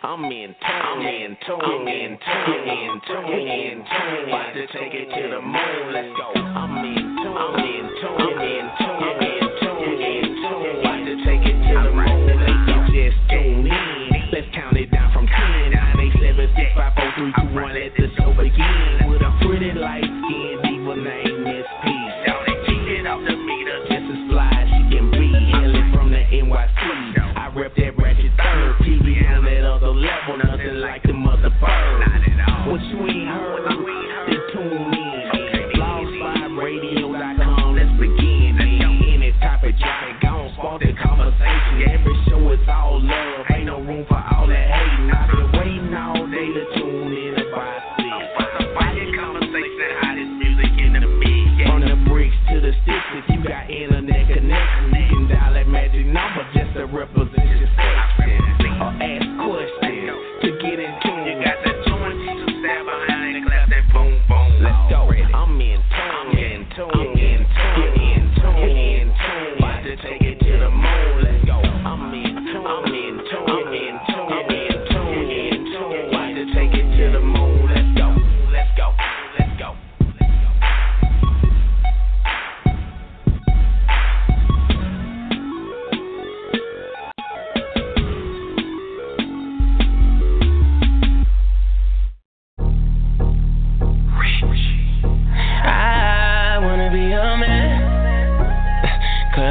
I'm in tune, I'm in tune, I'm in tune, in tune, in tune. About to take it to the moon. Let's go. I'm in tune, I'm in tune, in tune,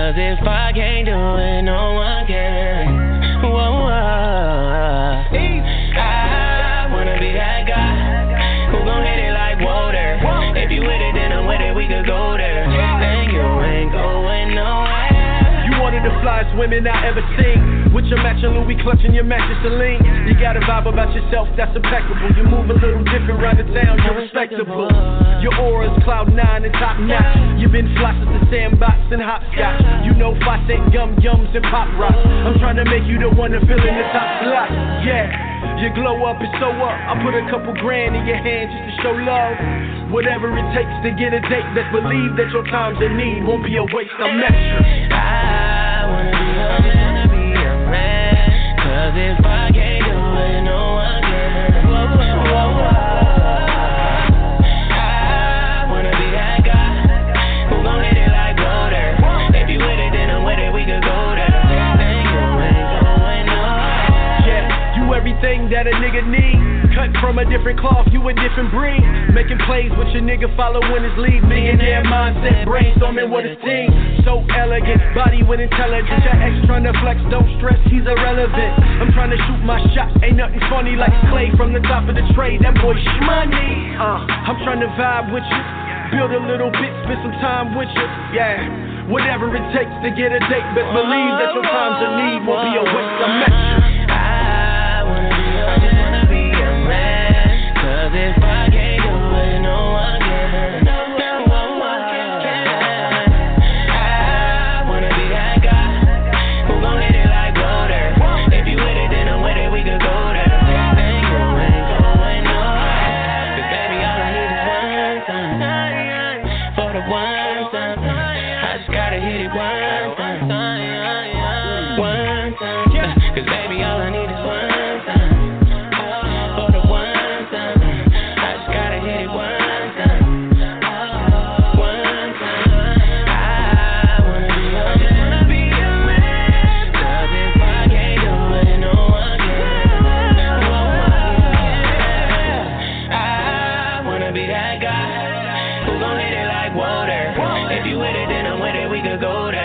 Cause if I can't do it, no one can. I wanna be that guy who gon' hit it like water. If you with it, then I'm with it, we could go there. You ain't going nowhere. You the flyest women I ever seen. With your matching Louis clutching your mattress Celine. You got a vibe about yourself that's impeccable. You move a little different around the town, you're respectable. Your aura's cloud nine and top notch. You've been fly the sandbox and hopscotch. You know Fosse gum yums and pop rock. I'm trying to make you the one to fill in the top slot. Yeah. You glow up and so up. I put a couple grand in your hand just to show love. Whatever it takes to get a date. Let's believe that your time's in need won't be a waste. I'm extra. I wanna be your nigga following his lead. Millionaire mindset, brainstorming with his team. So elegant, body with intelligence. Your ex tryna flex, don't stress, he's irrelevant. I'm trying to shoot my shot, ain't nothing funny like Clay from the top of the tray. That boy shmoney. Uh, I'm trying to vibe with you. Build a little bit, spend some time with you. Yeah. Whatever it takes to get a date, best believe that your time's in need won't be a waste. I'm یک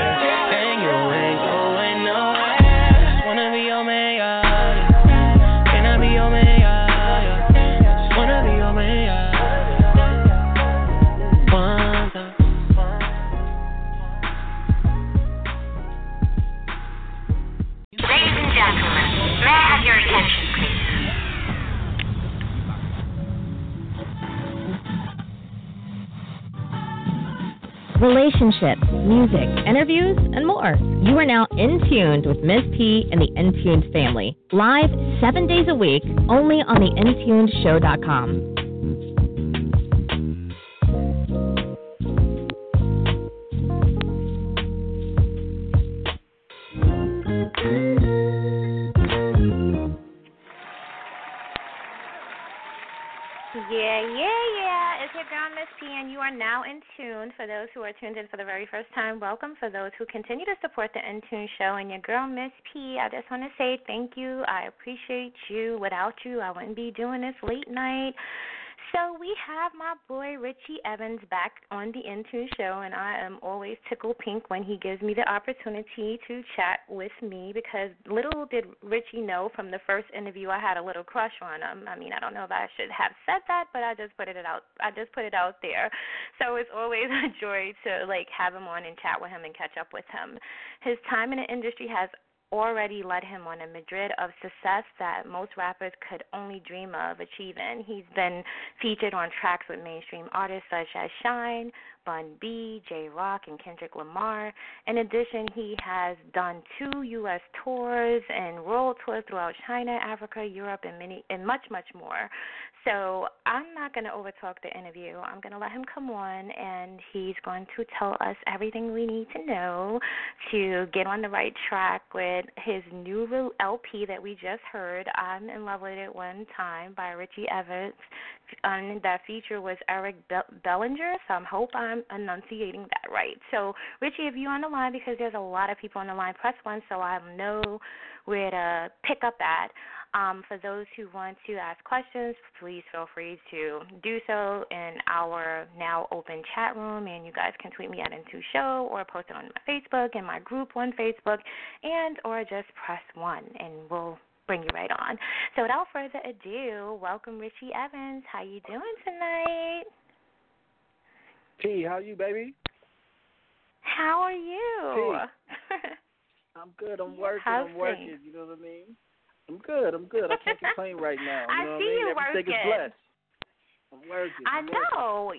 music, interviews, and more. You are now in tuned with Ms. P and the Intuned family. Live seven days a week, only on the IntunedShow.com. And you are now in tune. For those who are tuned in for the very first time, welcome. For those who continue to support the In Tune show and your girl, Miss P, I just want to say thank you. I appreciate you. Without you, I wouldn't be doing this late night. So we have my boy Richie Evans back on the Intune show, and I am always tickle pink when he gives me the opportunity to chat with me because little did Richie know from the first interview I had a little crush on him. I mean, I don't know if I should have said that, but I just put it out. I just put it out there. So it's always a joy to like have him on and chat with him and catch up with him. His time in the industry has already led him on a Madrid of success that most rappers could only dream of achieving. He's been featured on tracks with mainstream artists such as Shyne, Bun B, Jay Rock, and Kendrick Lamar. In addition, he has done two U.S. tours and world tours throughout China, Africa, Europe, and many and much, much more. So I'm not going to overtalk the interview. I'm going to let him come on, and he's going to tell us everything we need to know to get on the right track with his new LP that we just heard. I'm in love with it one time by Richie Evans. And that feature was Eric Bellinger. So I hope I'm enunciating that right. So Richie, if you're on the line, because there's a lot of people on the line, press one so I know where to pick up at. Um, for those who want to ask questions, please feel free to do so in our now open chat room, and you guys can tweet me at Into Show or post it on my Facebook and my group on Facebook, and or just press one, and we'll bring you right on. So without further ado, welcome Richie Evans. How you doing tonight? T, how you, baby? How are you? I'm good. I'm working. I'm working. You know what I mean? I'm good. I'm good. I can't complain right now. You I know see what I mean? you Everything working. is blessed. I'm working. I I'm know.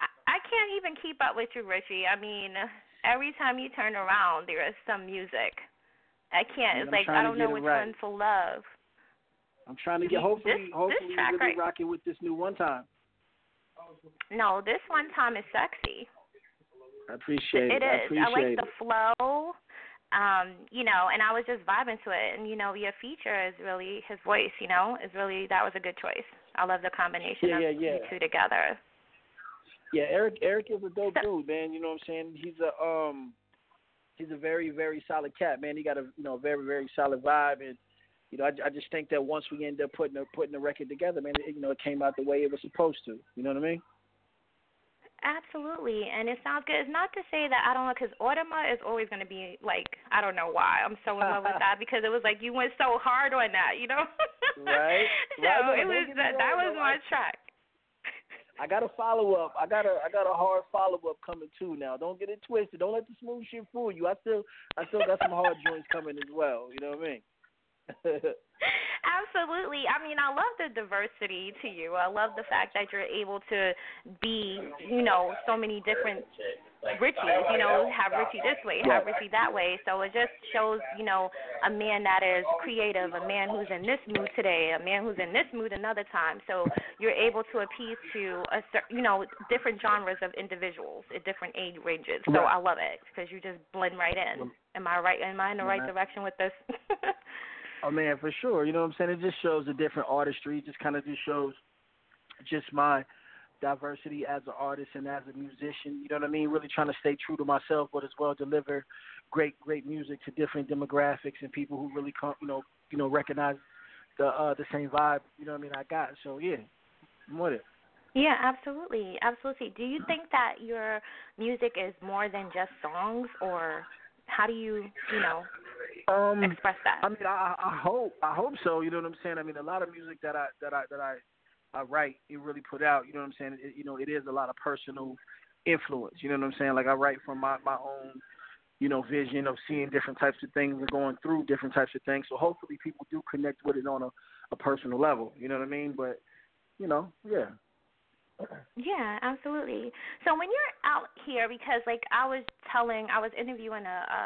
I, I can't even keep up with you, Richie. I mean, every time you turn around, there is some music. I can't. It's like I don't know which right. one for love. I'm trying to get. This- Hopefully, this hopefully, track really right- rocking with this new one time. No, this one time is sexy. I appreciate it. It I is. appreciate I like it. the flow. Um, you know, and I was just vibing to it. And you know, your feature is really his voice. You know, is really that was a good choice. I love the combination Yeah, of yeah, yeah. you two together. Yeah, Eric. Eric is a dope dude, man. You know what I'm saying? He's a um, he's a very, very solid cat, man. He got a you know very, very solid vibe, and you know I, I just think that once we end up putting the, putting the record together, man, it, you know it came out the way it was supposed to. You know what I mean? Absolutely, and it sounds good. It's not to say that I don't know, because Audema is always going to be like I don't know why I'm so in love with that because it was like you went so hard on that, you know. Right. so. No, it was that, that was my track. I got a follow up. I got a I got a hard follow up coming too. Now, don't get it twisted. Don't let the smooth shit fool you. I still I still got some hard joints coming as well. You know what I mean? Absolutely. I mean, I love the diversity to you. I love the fact that you're able to be, you know, so many different Richies. You know, have Richie this way, have Richie that way. So it just shows, you know, a man that is creative, a man who's in this mood today, a man who's in this mood another time. So you're able to appease to a, you know, different genres of individuals at different age ranges. So I love it because you just blend right in. Am I right? Am I in the right direction with this? Oh man, for sure. You know what I'm saying? It just shows a different artistry. It just kind of just shows just my diversity as an artist and as a musician. You know what I mean? Really trying to stay true to myself, but as well deliver great, great music to different demographics and people who really come, you know, you know, recognize the uh the same vibe. You know what I mean? I got so yeah, I'm with it. Yeah, absolutely, absolutely. Do you think that your music is more than just songs, or how do you, you know, Um, express that? I mean, I, I hope, I hope so. You know what I'm saying? I mean, a lot of music that I that I that I, I write, it really put out. You know what I'm saying? It, you know, it is a lot of personal influence. You know what I'm saying? Like I write from my my own, you know, vision of seeing different types of things and going through different types of things. So hopefully, people do connect with it on a a personal level. You know what I mean? But, you know, yeah. Yeah, absolutely. So when you're out here, because like I was telling, I was interviewing a, a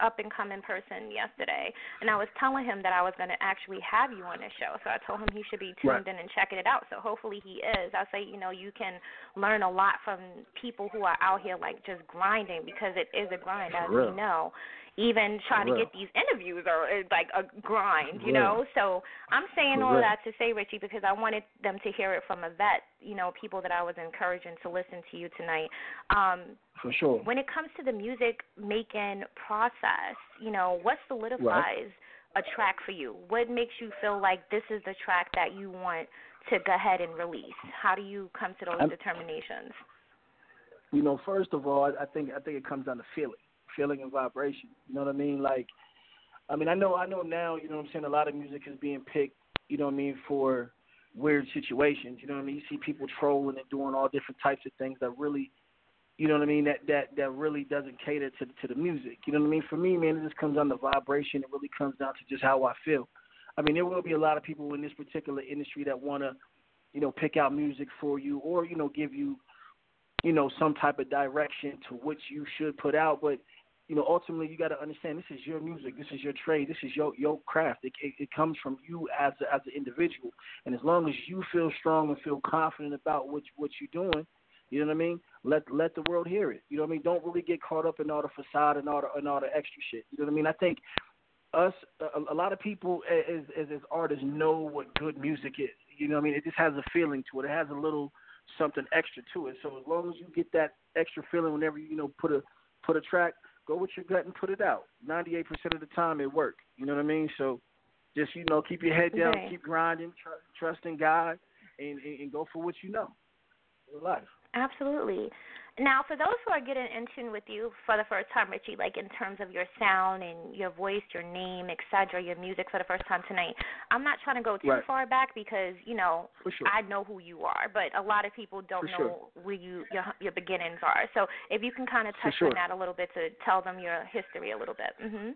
up and coming person yesterday, and I was telling him that I was going to actually have you on the show. So I told him he should be tuned Right. in and checking it out. So hopefully he is. I say, you know, you can learn a lot from people who are out here like just grinding because it is a grind, as real. we know. even trying to get these interviews are is like a grind, you know. So I'm saying all that to say, Richie, because I wanted them to hear it from a vet, you know, people that I was encouraging to listen to you tonight. Um, For sure. when it comes to the music making process, you know, what solidifies a track for you? What makes you feel like this is the track that you want to go ahead and release? How do you come to those I'm- determinations? you know, first of all, I think I think it comes down to feeling, feeling and vibration. You know what I mean? Like, I mean, I know I know now. You know what I'm saying? A lot of music is being picked. You know what I mean for weird situations. You know what I mean? You see people trolling and doing all different types of things that really, you know what I mean? That that that really doesn't cater to to the music. You know what I mean? For me, man, it just comes down to vibration. It really comes down to just how I feel. I mean, there will be a lot of people in this particular industry that want to, you know, pick out music for you or you know give you you know, some type of direction to which you should put out. But, you know, ultimately you got to understand this is your music, this is your trade, this is your your craft. It, it, it comes from you as as an individual, and as long as you feel strong and feel confident about what what you're doing, you know what I mean. Let let the world hear it. You know what I mean. Don't really get caught up in all the facade and all the and all the extra shit. You know what I mean. I think us a, a lot of people as, as as artists know what good music is. You know what I mean. It just has a feeling to it. It has a little something extra to it. So as long as you get that extra feeling whenever you, you know put a put a track, go with your gut and put it out. Ninety eight percent of the time it works. You know what I mean? So just you know keep your head down, Right. keep grinding, tr- trust in God, and, and and go for what you know. Your life. Absolutely. Now, for those who are getting in tune with you for the first time, Richie, like in terms of your sound and your voice, your name, etc., your music for the first time tonight, I'm not trying to go too Right. far back because you know sure. I know who you are, but a lot of people don't For know sure. where you your your beginnings are. So if you can kind of touch sure. on that a little bit to tell them your history a little bit. Mhm.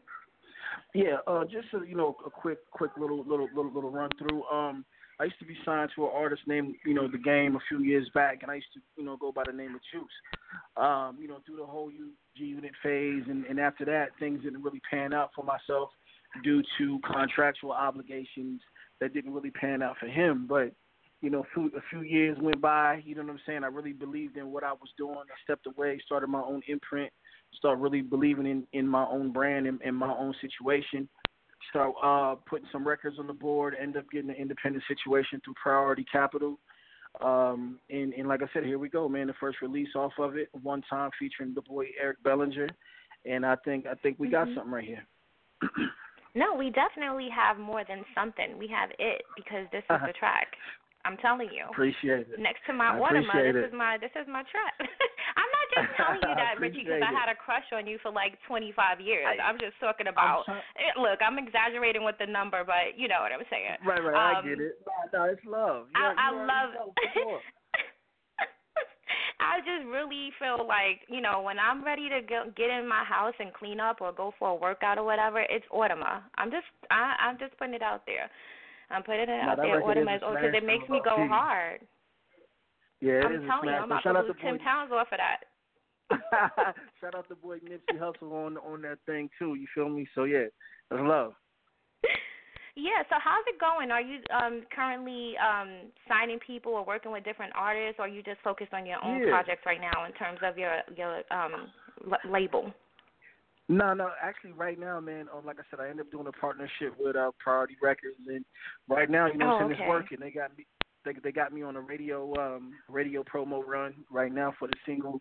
Yeah, uh, just a, you know, a quick, quick little, little, little, little run through. Um, I used to be signed to an artist named, you know, The Game a few years back, and I used to, you know, go by the name of Juice. Um, you know, through the whole U G Unit phase, and, and after that, things didn't really pan out for myself due to contractual obligations that didn't really pan out for him. But you know, a few, years went by. You know what I'm saying? I really believed in what I was doing. I stepped away, started my own imprint, started really believing in in my own brand and, and my own situation. Start uh, putting some records on the board. End up getting an independent situation through Priority Capitol. Um, and, and like I said, here we go, man. The first release off of it, one time featuring the boy Eric Bellinger, and I think I think we got Mhm. something right here. No, we definitely have more than something. We have it because this is the track. I'm telling you. Appreciate it. Next to my I this it. is my this is my track. I'm just telling you that, Richie, because I had a crush on you for like 25 years. I- I'm just talking about. try- eh, look, I'm exaggerating with the number, but you know what I'm saying. Right, right. I Um, get it. No, no, it's love. You I, I love. sure. I just really feel like you know when I'm ready to go, get in my house and clean up or go for a workout or whatever, it's Automa. I'm just I, I'm just putting it out there. I'm putting it No, out there. record is Automa a is because it makes me go hard. Yeah, it I'm is a telling you. I'm about to lose ten pounds off of that. shout out to boy Nipsey Hussle on on that thing too. You feel me? So yeah, that's love. Yeah, so how's it going? Are you um currently um signing people or working with different artists or are you just focused on your own Yeah. projects right now in terms of your your um l- label? No, no, actually, right now, man. Um, like I said, I ended up doing a partnership with uh, Priority Records, and right now, you know, Oh, I'm saying okay. it's working. They got me. They they got me on a radio um radio promo run right now for the single.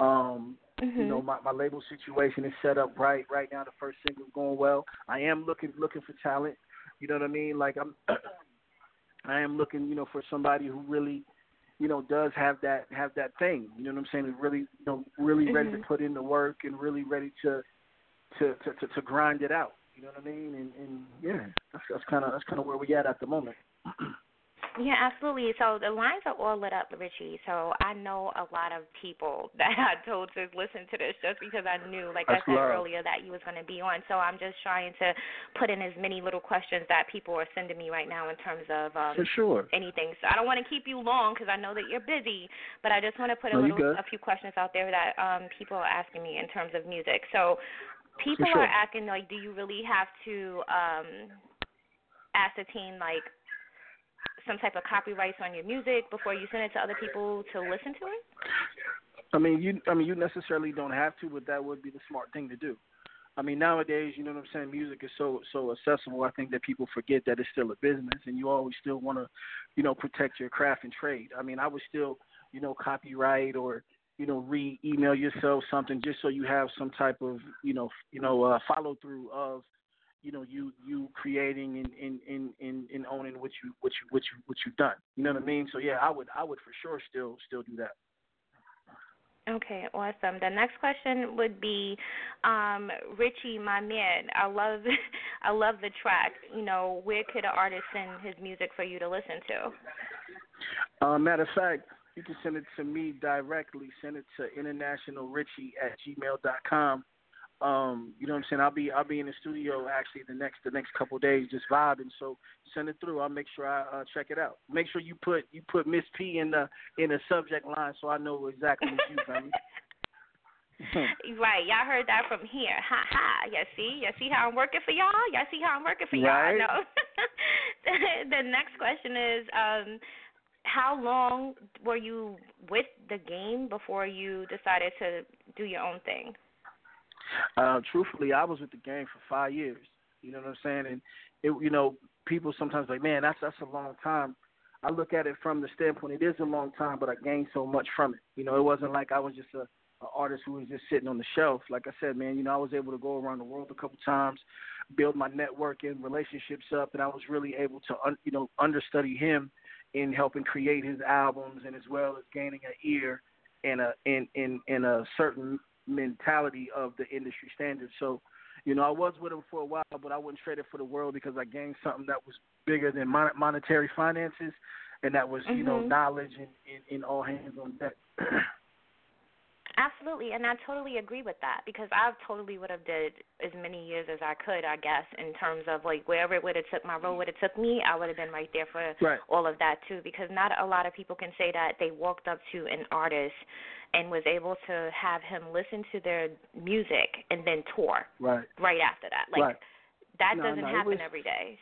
Um, Mhm. you know, my my label situation is set up right right now. The first single's going well. I am looking looking for talent. You know what I mean? Like I'm, I am looking, you know, for somebody who really, you know, does have that have that thing. You know what I'm saying? Who's really, you know, really ready to Mhm. put in the work and really ready to, to to to, to grind it out. You know what I mean? And and yeah, that's that's kind of that's kind of where we at at the moment. Yeah, absolutely. So the lines are all lit up, Richie. So I know a lot of people that I told to listen to this just because I knew, like That's I said love. earlier, that you was going to be on. So I'm just trying to put in as many little questions that people are sending me right now in terms of um, For sure. anything. So I don't want to keep you long because I know that you're busy, but I just want to put a No, little a few questions out there that um people are asking me in terms of music. So people sure. are asking like, do you really have to um ascertain like some type of copyrights on your music before you send it to other people to listen to it? I mean, you I mean you necessarily don't have to, but that would be the smart thing to do. I mean, nowadays, you know what I'm saying, music is so so accessible. I think that people forget that it's still a business, and you always still want to, you know, protect your craft and trade. I mean, I would still, you know, copyright or you know, re-email yourself something just so you have some type of, you know, you know, uh, follow through of, you know, you you creating and and, and, and and owning what you what you what you what you've done. You know what I mean? So yeah, I would I would for sure still still do that. Okay, awesome. The next question would be, um, Richie, my man. I love, I love the track. You know, where could an artist send his music for you to listen to? Uh, matter of fact, you can send it to me directly. Send it to internationalrichie at gmail dot com. Um, you know what I'm saying? I'll be I'll be in the studio actually the next the next couple of days just vibing. So send it through. I'll make sure I uh, check it out. Make sure you put you put Miss P in the in the subject line so I know exactly what you from. right, y'all heard that from here. Ha ha. You see, you see how I'm working for y'all. Y'all see how I'm working for y'all. Right. No. the next question is, um, how long were you with the game before you decided to do your own thing? Uh, truthfully, I was with the game for five years. You know what I'm saying? And it, you know, people sometimes like, man, that's that's a long time. I look at it from the standpoint it is a long time, but I gained so much from it. You know, it wasn't like I was just a, a artist who was just sitting on the shelf. Like I said, man, you know, I was able to go around the world a couple times, build my network and relationships up, and I was really able to, un, you know, understudy him in helping create his albums and as well as gaining an ear and a in in in a certain mentality of the industry standards. So, you know, I was with him for a while, but I wouldn't trade it for the world because I gained something that was bigger than mon- monetary finances, and that was, mm-hmm. you know, knowledge and, and, and all hands on deck. Absolutely, and I totally agree with that because I totally would have did as many years as I could, I guess, in terms of like wherever it would have took my role would have took me, I would have been right there for right. all of that too. Because not a lot of people can say that they walked up to an artist and was able to have him listen to their music and then tour right right after that. Like right. that no, doesn't no, happen was, every day.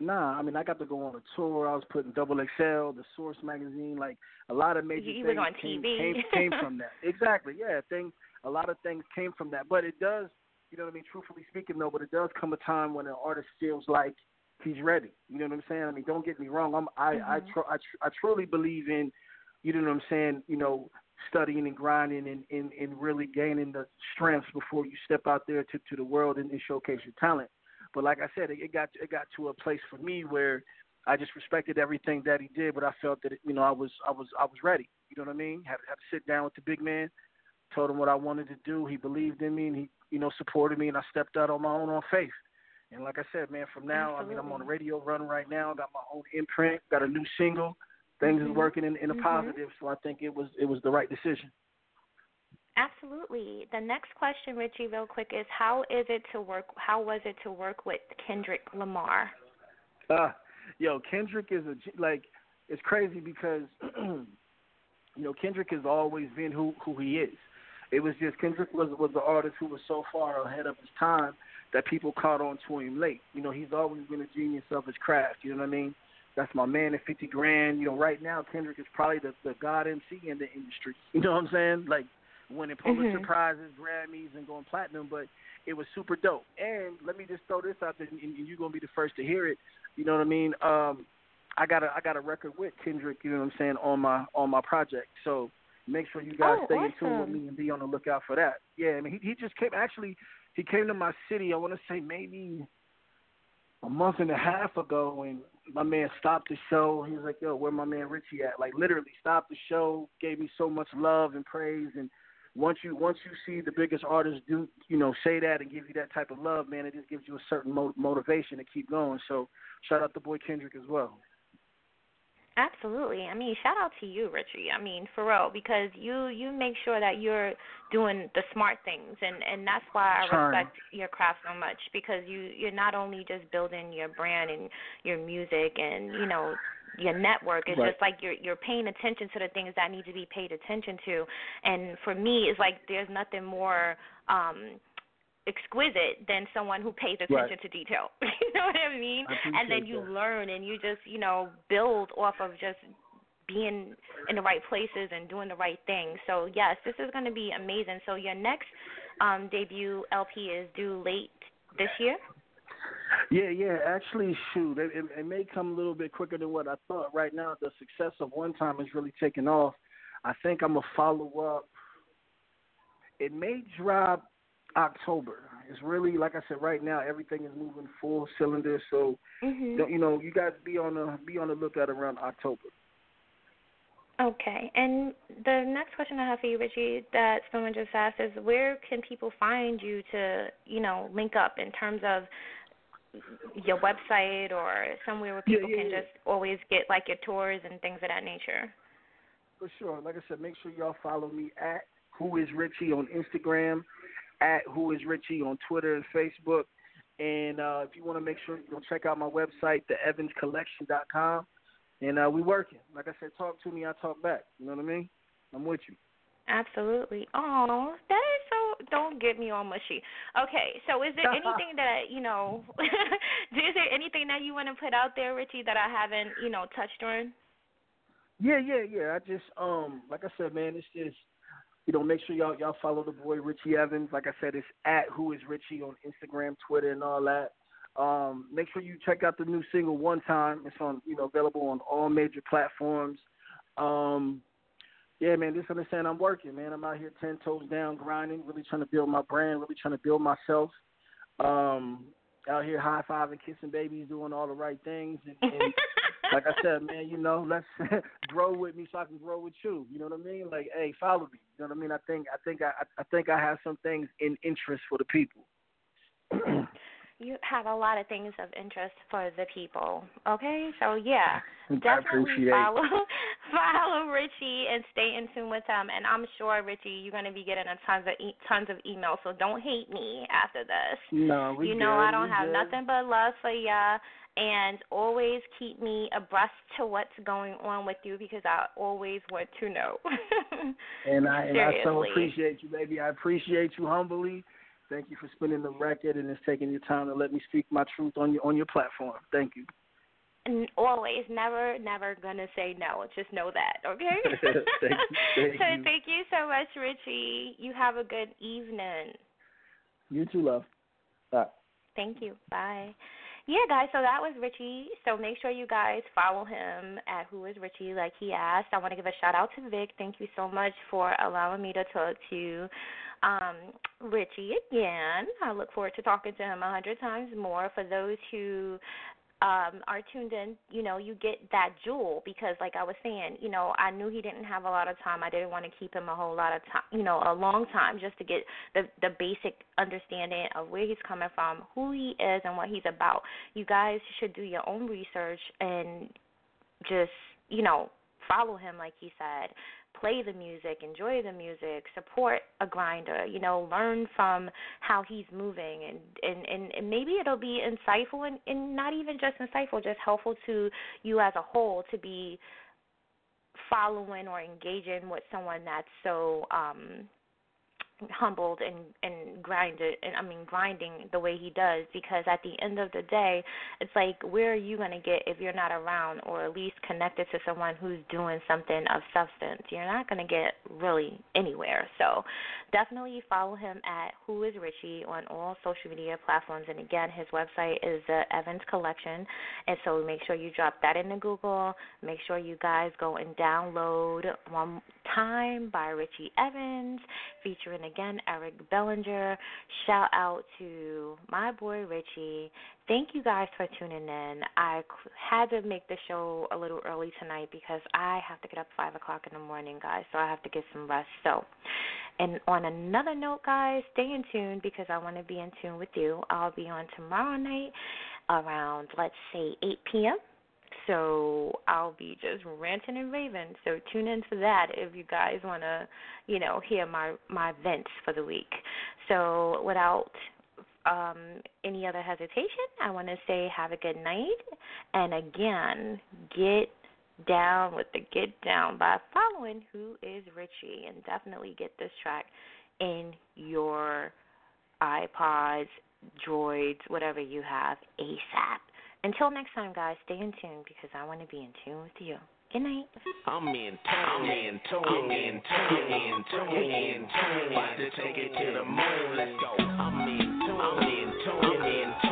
Nah, I mean I got to go on a tour. I was putting Double XL, the Source magazine, like a lot of major you, things came, TV. came came from that. Exactly, yeah. Things a lot of things came from that. But it does you know what I mean, truthfully speaking though, but it does come a time when an artist feels like he's ready. You know what I'm saying? I mean, don't get me wrong. I'm I mm-hmm. I, tr- I, tr- I truly believe in you know what I'm saying, you know, studying and grinding and, and, and really gaining the strengths before you step out there to, to the world and, and showcase your talent. But like I said, it, it got it got to a place for me where I just respected everything that he did, but I felt that you know I was I was I was ready. You know what I mean? Had had to sit down with the big man, told him what I wanted to do. He believed in me and he you know supported me, and I stepped out on my own on faith. And like I said, man, from now Absolutely. I mean I'm on a radio run right now. Got my own imprint. Got a new single. Things mm-hmm. is working in, in a mm-hmm. positive, so I think it was it was the right decision. Absolutely. The next question, Richie, real quick, is how is it to work? How was it to work with Kendrick Lamar? Uh, yo, Kendrick is a like it's crazy because you know Kendrick has always been who who he is. It was just Kendrick was was the artist who was so far ahead of his time that people caught on to him late. You know, he's always been a genius of his craft. You know what I mean? That's my man at fifty grand. You know, right now Kendrick is probably the the god MC in the industry. You know what I'm saying? Like winning Pulitzer Mhm. prizes, Grammys, and going platinum. But it was super dope. And let me just throw this out there, and, and you're gonna be the first to hear it. You know what I mean? Um, I got a I got a record with Kendrick. You know what I'm saying on my on my project. So make sure you guys Oh, stay in tune with me and be on the lookout for that. Yeah, I mean he he just came actually he came to my city. I want to say maybe a month and a half ago, and my man stopped the show. He was like, "Yo, where my man Richie at?" Like literally stopped the show, gave me so much love and praise. And once you once you see the biggest artists do, you know, say that and give you that type of love, man, it just gives you a certain mo- motivation to keep going. So shout out to boy Kendrick as well. Absolutely. I mean, shout out to you, Richie. I mean, for real, because you you make sure that you're doing the smart things, and and that's why I respect your craft so much because you you're not only just building your brand and your music and you know your network. It's Right. just like you're you're paying attention to the things that need to be paid attention to. And for me, it's like there's nothing more um exquisite than someone who pays attention Right. to detail. you know what I mean? I and then you that. learn and you just, you know, build off of just being in the right places and doing the right thing. So yes, this is going to be amazing. So your next um, debut LP is due late this year. Yeah, yeah. Actually, shoot, it, it, it may come a little bit quicker than what I thought. Right now, the success of One Time is really taking off. I think I'm gonna follow up. It may drop October. It's really like I said. Right now, everything is moving full cylinder. So, Mhm. don't- you know, you guys be on the be on the lookout around October. Okay, and the next question I have for you, Richie, that someone just asked is, where can people find you to, you know, link up in terms of your website or somewhere where Yeah, people yeah, can yeah. just always get like your tours and things of that nature? For sure. Like I said, make sure y'all follow me at Who Is Richie on Instagram, at Who Is Richie on Twitter and Facebook. And uh, if you want to make sure you go check out my website, theevanscollection.com. And uh, we working. Like I said, talk to me, I talk back. You know what I mean? I'm with you. Absolutely. Oh, that is so. Don't get me all mushy. Okay, so is there anything that you know? is there anything that you want to put out there, Richie, that I haven't, you know, touched on? Yeah, yeah, yeah. I just um like I said, man, it's just you know, make sure y'all y'all follow the boy Richie Evans. Like I said, it's at who is Richie on Instagram, Twitter and all that. Um, make sure you check out the new single one time. It's on you know, available on all major platforms. Um yeah, man, just understand I'm working, man. I'm out here ten toes down, grinding, really trying to build my brand, really trying to build myself. Um, out here high fiving, kissing babies, doing all the right things and, and like I said, man, you know, let's grow with me so I can grow with you. You know what I mean? Like, hey, follow me. You know what I mean? I think I think I I think I have some things in interest for the people. you have a lot of things of interest for the people. Okay, so yeah, I definitely follow follow Richie and stay in tune with him. And I'm sure Richie, you're gonna be getting a tons of e- tons of emails. So don't hate me after this. No, we you know good, I don't have good. nothing but love for ya. And always keep me abreast to what's going on with you because I always want to know. And I and I so appreciate you, baby. I appreciate you humbly. Thank you for spinning the record and just taking your time to let me speak my truth on your on your platform. Thank you. And always, never, never gonna say no. Just know that, okay? Thank you, thank so you. thank you so much, Richie. You have a good evening. You too, love. Bye. Thank you. Bye. Yeah, guys, so that was Richie. So make sure you guys follow him at Who is Richie, like he asked. I want to give a shout out to Vic. Thank you so much for allowing me to talk to um, Richie again. I look forward to talking to him a hundred times more. For those who um are tuned in, you know, you get that jewel because like I was saying, you know, I knew he didn't have a lot of time. I didn't want to keep him a whole lot of time, you know, a long time just to get the the basic understanding of where he's coming from, who he is and what he's about. You guys should do your own research and just, you know, follow him like he said play the music, enjoy the music, support a grinder, you know, learn from how he's moving. And and and, and maybe it'll be insightful and, and not even just insightful, just helpful to you as a whole to be following or engaging with someone that's so um humbled and and grinded and I mean grinding the way he does because at the end of the day it's like where are you going to get if you're not around or at least connected to someone who's doing something of substance? You're not going to get really anywhere. So definitely follow him at who is Richie on all social media platforms. And again his website is the Evans Collection. And so make sure you drop that into Google. Make sure you guys go and download one time by Richie Evans featuring again Eric Bellinger. Shout out to my boy Richie. Thank you guys for tuning in. I had to make the show a little early tonight because I have to get up five o'clock in the morning, guys. So I have to get some rest. So, and on another note, guys, stay in tune because I want to be in tune with you. I'll be on tomorrow night around let's say 8 p.m. So I'll be just ranting and raving. So tune in for that if you guys want to, you know, hear my my vents for the week. So without um, any other hesitation, I want to say have a good night. And again, get down with the get down by following Who is Richie and definitely get this track in your iPods, droids, whatever you have ASAP. Until next time, guys, stay in tune because I want to be in tune with you. Good night. I'm in tune, I'm in tune, I'm in tune, in tune, in tune. About to take it to the moon. Let's go. I'm in tune, I'm in tune, I'm in tune.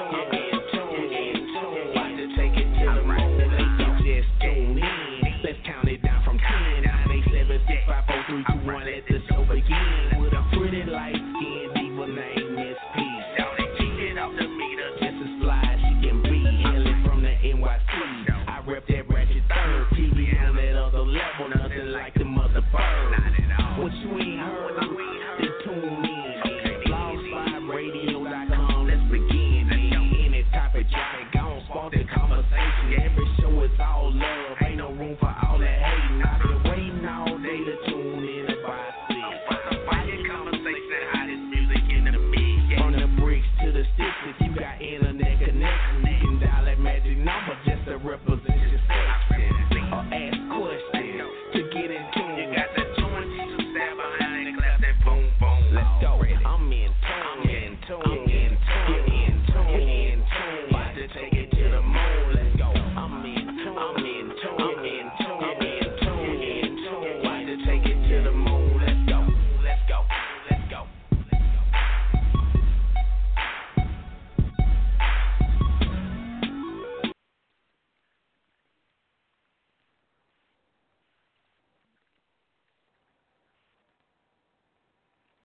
out of your way.